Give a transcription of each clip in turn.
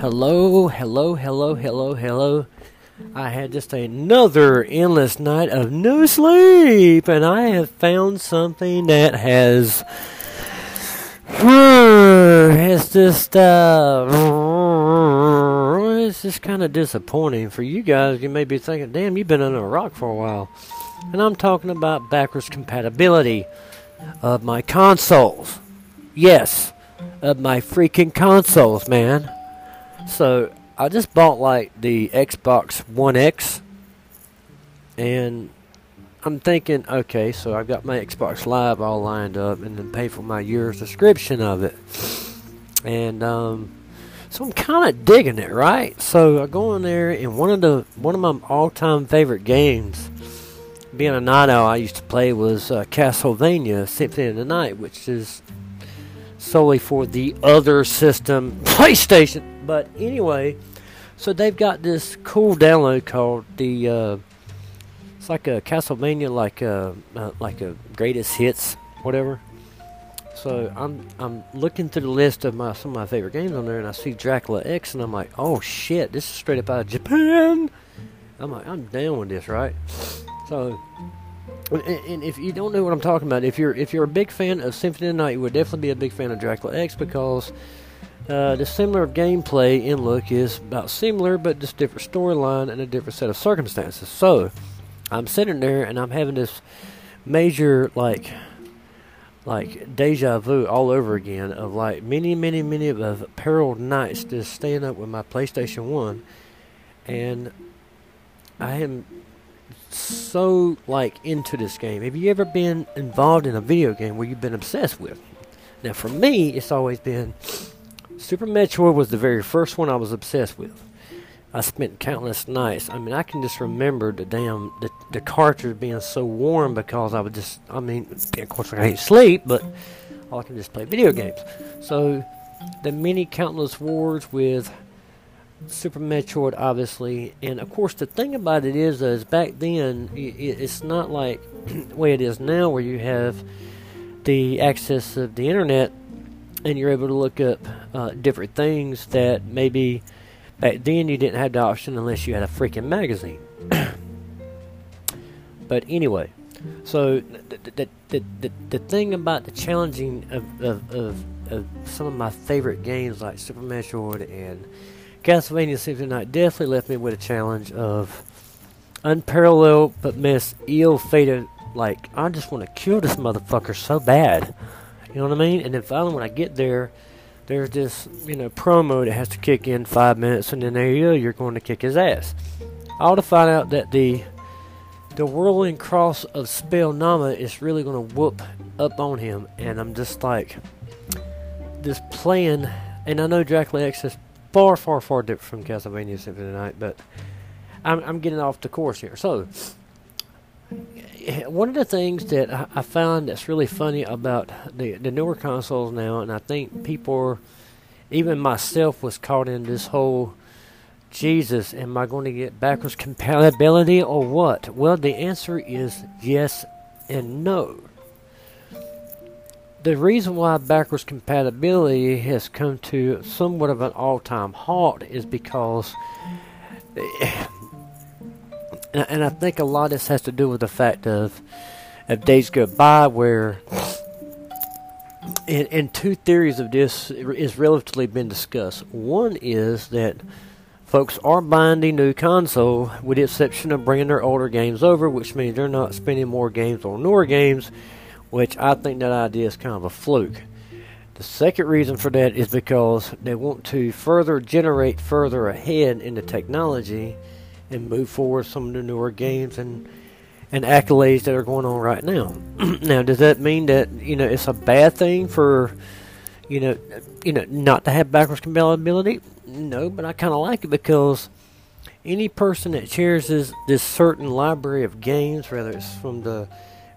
hello, hello, hello, hello, hello. I had just another endless night of no sleep, and I have found something that has. It's just, uh. It's just kind of disappointing for you guys. You may be thinking, damn, you've been under a rock for a while. And I'm talking about backwards compatibility of my consoles. Yes, of my freaking consoles, man. So I just bought like the Xbox One X, and I'm thinking, okay, so I've got my Xbox Live all lined up, and then pay for my year's subscription of it, and um, so I'm kind of digging it, right? So I go in there, and one of the one of my all-time favorite games, being a night owl, I used to play was uh, Castlevania Symphony of the Night, which is solely for the other system, PlayStation. But anyway, so they've got this cool download called the. Uh, it's like a Castlevania, like a uh, like a greatest hits, whatever. So I'm I'm looking through the list of my some of my favorite games on there, and I see Dracula X, and I'm like, oh shit, this is straight up out of Japan. I'm like, I'm down with this, right? So and, and if you don't know what I'm talking about, if you're if you're a big fan of Symphony of the Night, you would definitely be a big fan of Dracula X because uh, the similar gameplay and look is about similar, but just different storyline and a different set of circumstances. So I'm sitting there and I'm having this major like like deja vu all over again of like many many many of periled nights just staying up with my PlayStation One, and I am so like into this game. Have you ever been involved in a video game where you've been obsessed with? Now, for me, it's always been Super Metroid was the very first one I was obsessed with. I spent countless nights. I mean, I can just remember the damn the, the cartridge being so warm because I would just. I mean, of course I can't sleep, but I can just play video games. So the many countless wars with Super Metroid, obviously, and of course the thing about it is, is back then it's not like the way it is now, where you have the access of the internet and you're able to look up uh, different things that maybe back then you didn't have the option unless you had a freaking magazine. but anyway, so the, the, the, the, thing about the challenging of, of, of, of some of my favorite games like Super Metroid and Castlevania Symphony Night definitely left me with a challenge of unparalleled but miss ill fated. Like, I just want to kill this motherfucker so bad. You know what I mean? And then finally, when I get there, there's this, you know, promo that has to kick in five minutes, and then there you go, you're going to kick his ass. All to find out that the the whirling cross of Spell Nama is really going to whoop up on him, and I'm just like, this plan. and I know Dracula X is far, far, far different from Castlevania Symphony Night, but I'm, I'm getting off the course here. So, one of the things that I found that's really funny about the, the newer consoles now, and I think people, are, even myself, was caught in this whole Jesus, am I going to get backwards compatibility or what? Well, the answer is yes and no the reason why backwards compatibility has come to somewhat of an all-time halt is because and I think a lot of this has to do with the fact of of days go by where and, and two theories of this is relatively been discussed. One is that folks are buying the new console with the exception of bringing their older games over, which means they're not spending more games on newer games which I think that idea is kind of a fluke. The second reason for that is because they want to further generate further ahead in the technology and move forward some of the newer games and and accolades that are going on right now. now, does that mean that you know it's a bad thing for you know you know not to have backwards compatibility? No, but I kind of like it because any person that cherishes this certain library of games, whether it's from the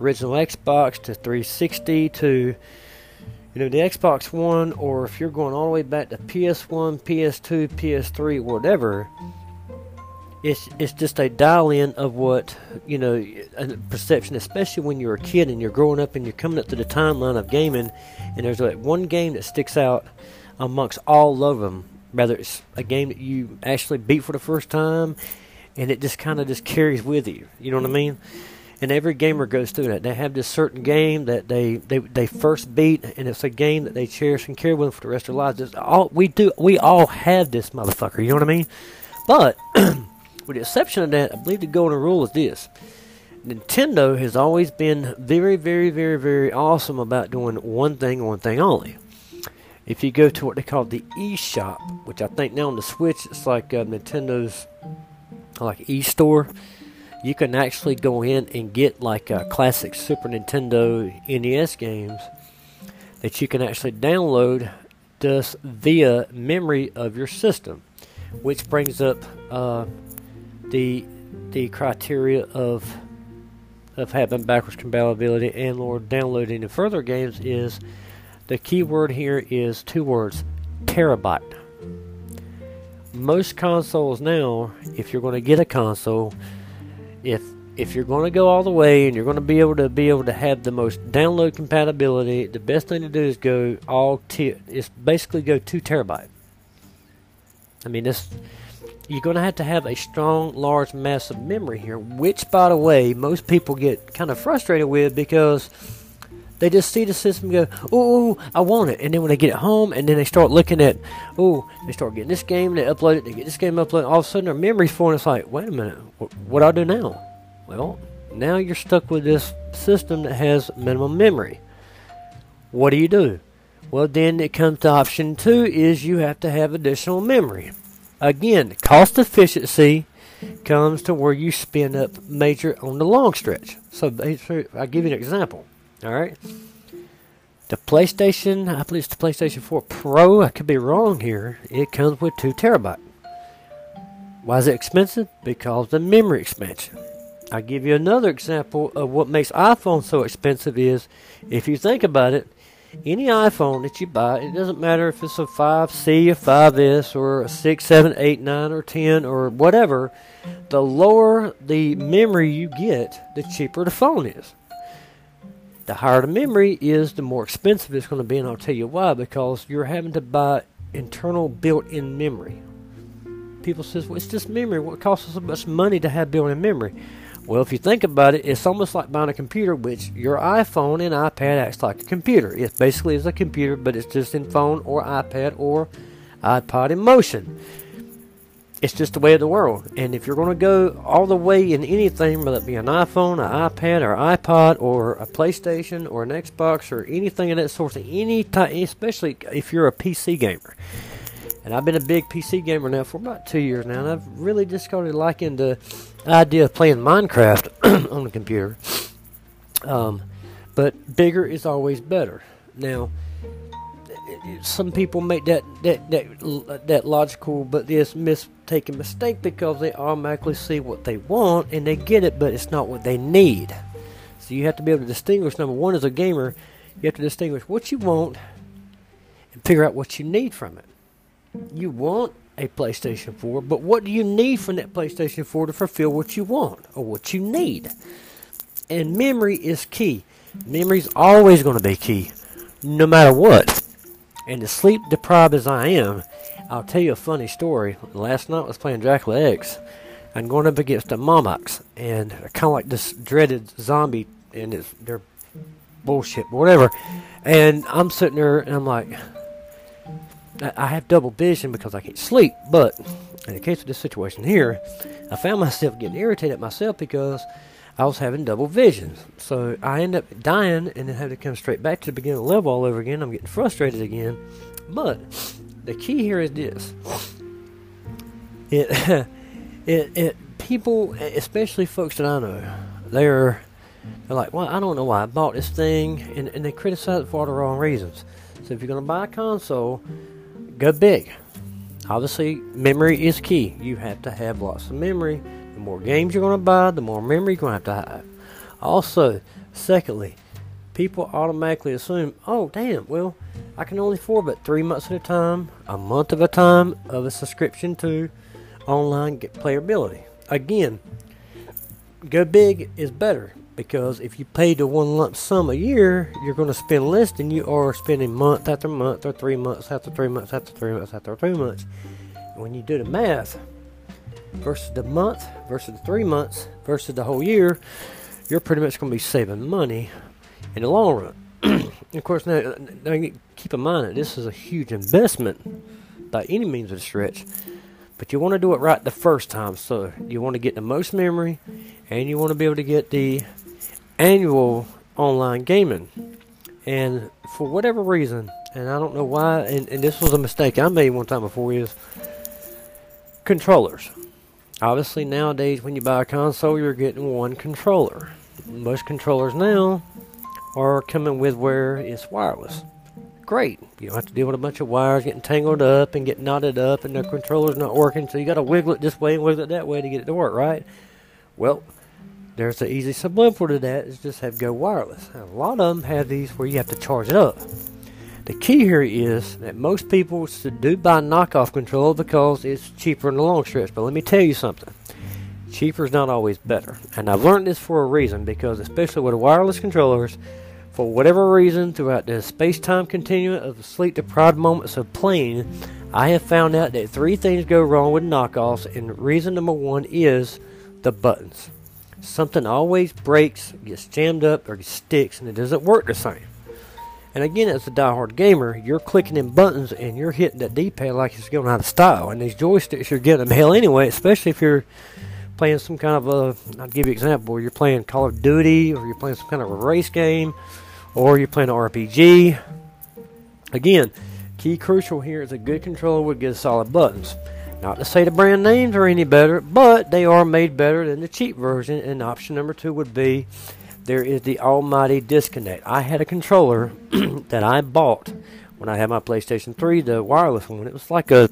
original Xbox to 360 to you know the Xbox One, or if you're going all the way back to PS1, PS2, PS3, whatever. It's it's just a dial in of what you know a perception, especially when you're a kid and you're growing up and you're coming up to the timeline of gaming, and there's like one game that sticks out amongst all of them, Whether it's a game that you actually beat for the first time, and it just kind of just carries with you. You know what I mean? And every gamer goes through that. They have this certain game that they, they, they first beat, and it's a game that they cherish and carry with them for the rest of their lives. All we do. We all have this motherfucker. You know what I mean? But with the exception of that, I believe the golden rule is this: Nintendo has always been very, very, very, very awesome about doing one thing, one thing only. If you go to what they call the eShop, which I think now on the Switch it's like uh, Nintendo's like eStore, you can actually go in and get like uh, classic Super Nintendo NES games that you can actually download just via memory of your system, which brings up uh, the the criteria of of having backwards compatibility and or downloading the further games is the key word here is two words terabyte. Most consoles now if you're going to get a console if if you're going to go all the way and you're going to be able to be able to have the most download compatibility the best thing to do is go all t is basically go 2 terabyte. I mean this you're going to have to have a strong, large, massive memory here, which, by the way, most people get kind of frustrated with because they just see the system go, oh, I want it. And then when they get it home, and then they start looking at, oh, they start getting this game, they upload it, they get this game uploaded, all of a sudden their memory's full, and it's like, wait a minute, what, what do I do now? Well, now you're stuck with this system that has minimum memory. What do you do? Well, then it comes to option two is you have to have additional memory. Again, cost efficiency comes to where you spend up major on the long stretch. So I'll give you an example. All right. The PlayStation, I believe it's the PlayStation 4 Pro. I could be wrong here. It comes with two terabyte. Why is it expensive? Because the memory expansion. I'll give you another example of what makes iPhone so expensive is if you think about it, any iPhone that you buy, it doesn't matter if it's a 5C, a 5S, or a 6, 7, 8, 9, or 10, or whatever, the lower the memory you get, the cheaper the phone is. The higher the memory is, the more expensive it's going to be, and I'll tell you why, because you're having to buy internal built-in memory. People says, well, it's just memory. What costs us so much money to have built-in memory? Well, if you think about it, it's almost like buying a computer, which your iPhone and iPad acts like a computer. It basically is a computer, but it's just in phone or iPad or iPod in motion. It's just the way of the world. And if you're going to go all the way in anything, whether it be an iPhone, an iPad, or iPod, or a PlayStation, or an Xbox, or anything of that sort, any type, especially if you're a PC gamer, and I've been a big PC gamer now for about two years now, and I've really just started liking the idea of playing Minecraft on the computer. Um, but bigger is always better. Now, some people make that that that that logical but this mistaken mistake because they automatically see what they want and they get it, but it's not what they need. So you have to be able to distinguish. Number one, as a gamer, you have to distinguish what you want and figure out what you need from it. You want a PlayStation 4, but what do you need from that PlayStation 4 to fulfill what you want or what you need? And memory is key. Memory is always going to be key, no matter what. And as sleep deprived as I am, I'll tell you a funny story. Last night I was playing Dracula X and going up against the Momox, and kind of like this dreaded zombie, and it's, they're bullshit, whatever. And I'm sitting there, and I'm like, I have double vision because I can't sleep. But in the case of this situation here, I found myself getting irritated at myself because I was having double vision. So I end up dying and then have to come straight back to the beginning of the level all over again. I'm getting frustrated again. But the key here is this. It, it, it, people, especially folks that I know, they're, they're like, well, I don't know why I bought this thing, and, and they criticize it for all the wrong reasons. So if you're going to buy a console, go big. Obviously, memory is key. You have to have lots of memory. The more games you're going to buy, the more memory you're going to have to have. Also, secondly, people automatically assume, oh, damn, well, I can only afford but three months at a time, a month at a time of a subscription to online playability. Again, go big is better. Because if you pay the one lump sum a year, you're going to spend less than you are spending month after month, or three months after three months after three months after three months. When you do the math versus the month versus the three months versus the whole year, you're pretty much going to be saving money in the long run. of course, now, now keep in mind that this is a huge investment by any means of the stretch. But you want to do it right the first time. So you want to get the most memory and you want to be able to get the annual online gaming. And for whatever reason, and I don't know why, and, and this was a mistake I made one time before, is controllers. Obviously, nowadays, when you buy a console, you're getting one controller. Most controllers now are coming with where it's wireless great. You don't have to deal with a bunch of wires getting tangled up and getting knotted up, and the controller's not working. So you got to wiggle it this way and wiggle it that way to get it to work, right? Well, there's the easy subliminal to that is just have go wireless. And a lot of them have these where you have to charge it up. The key here is that most people do buy knockoff control because it's cheaper in the long stretch. But let me tell you something. Cheaper is not always better. And I've learned this for a reason because especially with wireless controllers, for whatever reason, throughout the space time continuum of the sleep deprived moments of playing, I have found out that three things go wrong with knockoffs, and reason number one is the buttons. Something always breaks, gets jammed up, or sticks, and it doesn't work the same. And again, as a die-hard gamer, you're clicking in buttons and you're hitting that D-pad like it's going out of style. And these joysticks, you're getting them hell anyway, especially if you're playing some kind of a, I'll give you an example, you're playing Call of Duty or you're playing some kind of a race game or you're playing an RPG. Again, key crucial here is a good controller with good solid buttons. Not to say the brand names are any better, but they are made better than the cheap version. And option number two would be there is the almighty disconnect. I had a controller that I bought when I had my PlayStation 3, the wireless one. It was like a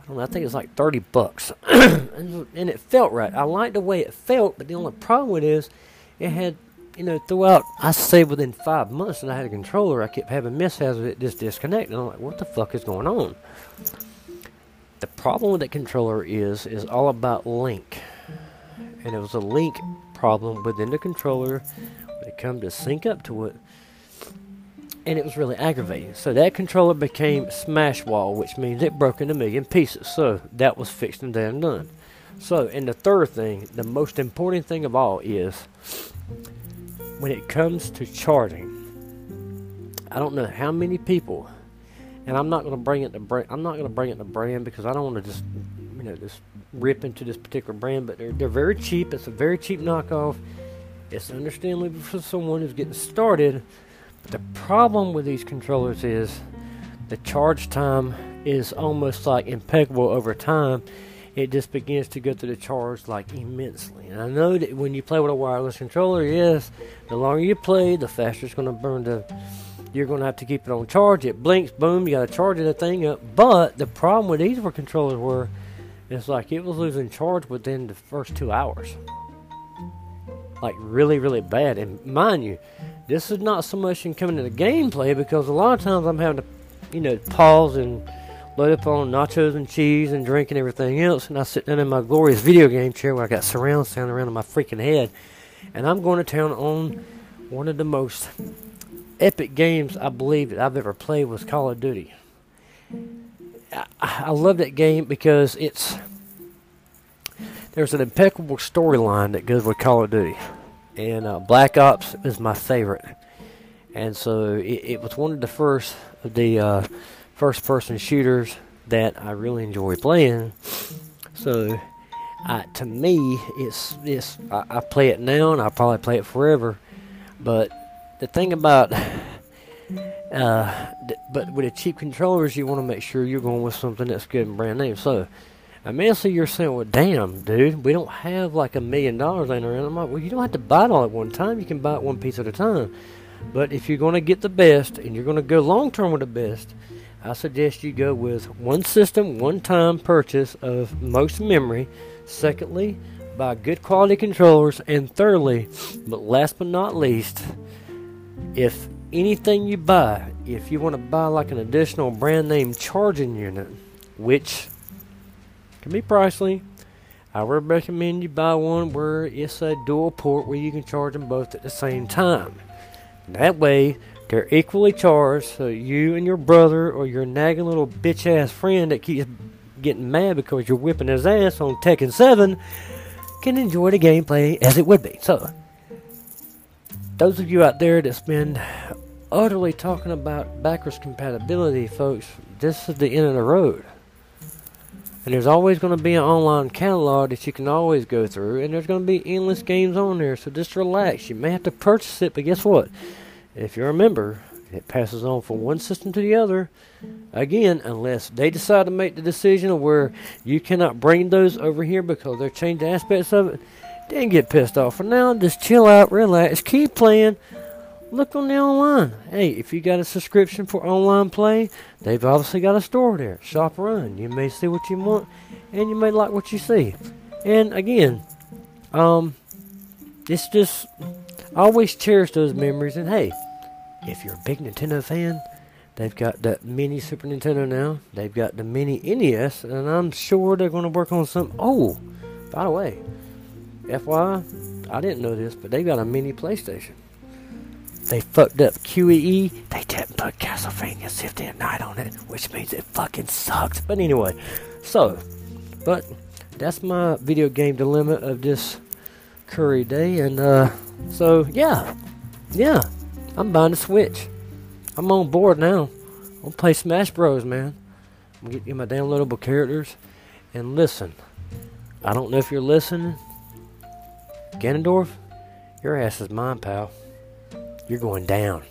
I don't know, I think it was like 30 bucks. and it felt right. I liked the way it felt, but the only problem with it is it had you know, throughout, I say within five months that I had a controller, I kept having mishaps with it just disconnecting. I'm like, what the fuck is going on? The problem with that controller is, is all about link. And it was a link problem within the controller when it come to sync up to it. And it was really aggravating. So that controller became smash wall, which means it broke into a million pieces. So that was fixed and damn done. So, and the third thing, the most important thing of all is when it comes to charging, I don't know how many people, and I'm not going to bring it to brand. I'm not going to bring it to brand because I don't want to just, you know, just rip into this particular brand. But they're they're very cheap. It's a very cheap knockoff. It's understandable for someone who's getting started. But the problem with these controllers is the charge time is almost like impeccable over time it just begins to go through the charge like immensely. And I know that when you play with a wireless controller, yes, the longer you play, the faster it's going to burn the. You're going to have to keep it on charge. It blinks, boom, you got to charge the thing up. But the problem with these were controllers were, it's like it was losing charge within the first two hours. Like really, really bad. And mind you, this is not so much in coming to the gameplay because a lot of times I'm having to, you know, pause and load up on nachos and cheese and drink and everything else, and I sit down in my glorious video game chair where I got surround sound around my freaking head, and I'm going to town on one of the most epic games I believe that I've ever played was Call of Duty. I, I love that game because it's there's an impeccable storyline that goes with Call of Duty, and uh, Black Ops is my favorite, and so it, it was one of the first of the uh, first person shooters that I really enjoy playing. So, uh, to me, it's it's I, I, play it now and I'll probably play it forever. But the thing about uh, but with the cheap controllers, you want to make sure you're going with something that's good and brand name. So, immensely, you're saying, "Well, damn, dude, we don't have like a million dollars laying around." I'm like, "Well, you don't have to buy it all at one time. You can buy it one piece at a time." But if you're going to get the best and you're going to go long term with the best, I suggest you go with one system, one time purchase of most memory. Secondly, buy good quality controllers. And thirdly, but last but not least, if anything you buy, if you want to buy like an additional brand name charging unit, which can be pricey, I would recommend you buy one where it's a dual port where you can charge them both at the same time. That way, they're equally charged, so you and your brother or your nagging little bitch ass friend that keeps getting mad because you're whipping his ass on Tekken 7 can enjoy the gameplay as it would be. So, those of you out there that's been utterly talking about backwards compatibility, folks, this is the end of the road. And there's always going to be an online catalog that you can always go through, and there's going to be endless games on there. So just relax. You may have to purchase it, but guess what? If you're a member, it passes on from one system to the other. Again, unless they decide to make the decision where you cannot bring those over here because they're changing aspects of it, then get pissed off. For now, just chill out, relax, keep playing look on the online. Hey, if you got a subscription for online play, they've obviously got a store there. Shop around. You may see what you want, and you may like what you see. And again, um, it's just I always cherish those memories. And hey, if you're a big Nintendo fan, they've got the mini Super Nintendo now. They've got the mini NES, and I'm sure they're going to work on some. Oh, by the way, FYI, I didn't know this, but they got a mini PlayStation. They fucked up QEE. They didn't put Castlevania Symphony of Night on it, which means it fucking sucks. But anyway, so, but that's my video game dilemma of this curry day. And uh, so, yeah, yeah, I'm buying a Switch. I'm on board now. I'm gonna play Smash Bros, man. I'm gonna get my downloadable characters. And listen, I don't know if you're listening. Ganondorf, your ass is mine, pal. You're going down.